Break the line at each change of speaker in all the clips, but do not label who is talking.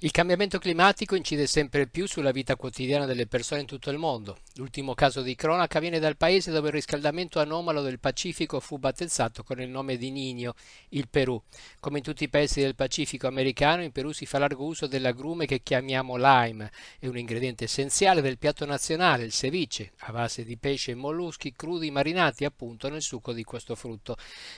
Il cambiamento climatico incide sempre più sulla vita quotidiana delle persone in tutto il mondo. L'ultimo caso di cronaca viene dal paese dove il riscaldamento anomalo del Pacifico fu battezzato con il nome di Niño, il Perù. Come in tutti i paesi del Pacifico americano, in Perù si fa largo uso dell'agrume che chiamiamo lime, è un ingrediente essenziale del piatto nazionale, il ceviche, a base di pesce e molluschi crudi marinati appunto nel succo di questo frutto.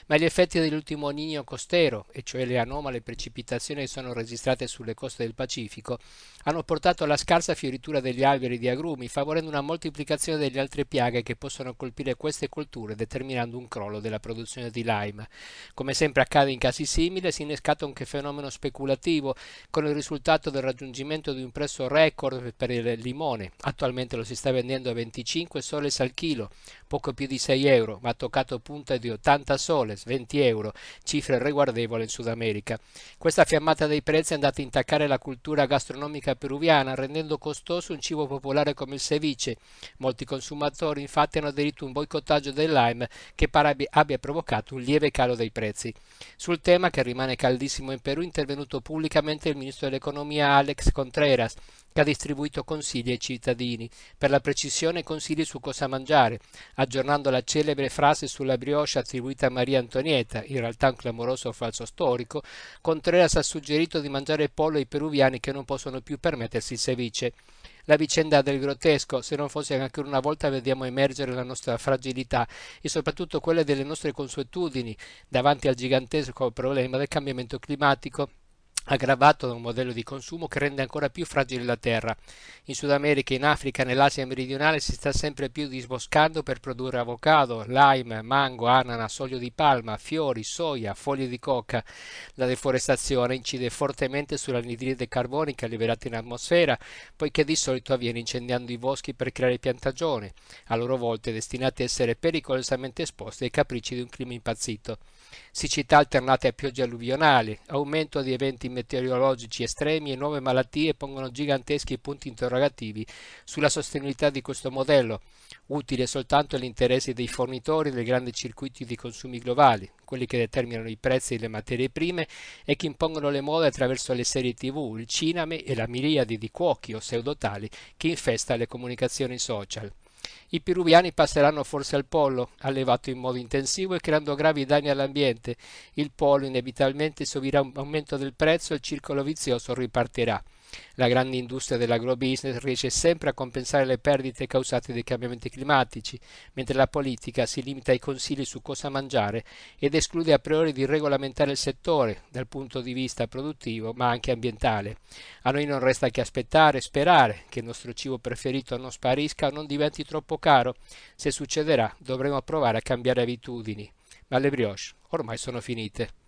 Ma gli effetti dell'ultimo Niño costero, e cioè le anomale precipitazioni che sono registrate sulle coste del del Pacifico hanno portato alla scarsa fioritura degli alberi di agrumi, favorendo una moltiplicazione delle altre piaghe che possono colpire queste colture, determinando un crollo della produzione di lime. Come sempre accade in casi simili, si innescata un fenomeno speculativo, con il risultato del raggiungimento di un prezzo record per il limone. Attualmente lo si sta vendendo a 25 soles al chilo, poco più di 6 euro, ma ha toccato punta di 80 soles, 20 euro, cifre riguardevoli in Sud America. Questa fiammata dei prezzi è andata a intaccare la cultura gastronomica peruviana, rendendo costoso un cibo popolare come il ceviche. Molti consumatori infatti hanno aderito a un boicottaggio del lime che pare abbia provocato un lieve calo dei prezzi. Sul tema, che rimane caldissimo in Perù, è intervenuto pubblicamente il ministro dell'economia Alex Contreras, che ha distribuito consigli ai cittadini, per la precisione consigli su cosa mangiare, aggiornando la celebre frase sulla brioche attribuita a Maria Antonietta, in realtà un clamoroso falso storico, Contreras ha suggerito di mangiare pollo ai peruviani che non possono più permettersi il ceviche. La vicenda del grottesco, se non fosse che anche una volta vediamo emergere la nostra fragilità e soprattutto quelle delle nostre consuetudini davanti al gigantesco problema del cambiamento climatico aggravato da un modello di consumo che rende ancora più fragile la terra. In Sud America, in Africa nell'Asia meridionale si sta sempre più disboscando per produrre avocado, lime, mango, ananas, olio di palma, fiori, soia, foglie di coca. La deforestazione incide fortemente sull'anidride carbonica liberata in atmosfera, poiché di solito avviene incendiando i boschi per creare piantagione, a loro volta destinati a essere pericolosamente esposti ai capricci di un clima impazzito. Siccità alternate a piogge alluvionali, aumento di eventi meteorologici estremi e nuove malattie pongono giganteschi punti interrogativi sulla sostenibilità di questo modello, utile soltanto agli interessi dei fornitori dei grandi circuiti di consumi globali, quelli che determinano i prezzi delle materie prime e che impongono le mode attraverso le serie tv, il cinema e la miriade di cuochi o pseudotali che infesta le comunicazioni social. I peruviani passeranno forse al pollo, allevato in modo intensivo e creando gravi danni all'ambiente. Il pollo inevitabilmente subirà un aumento del prezzo e il circolo vizioso ripartirà. La grande industria dell'agrobusiness riesce sempre a compensare le perdite causate dai cambiamenti climatici, mentre la politica si limita ai consigli su cosa mangiare ed esclude a priori di regolamentare il settore dal punto di vista produttivo ma anche ambientale. A noi non resta che aspettare e sperare che il nostro cibo preferito non sparisca o non diventi troppo caro. Se succederà dovremo provare a cambiare abitudini. Ma le brioche ormai sono finite.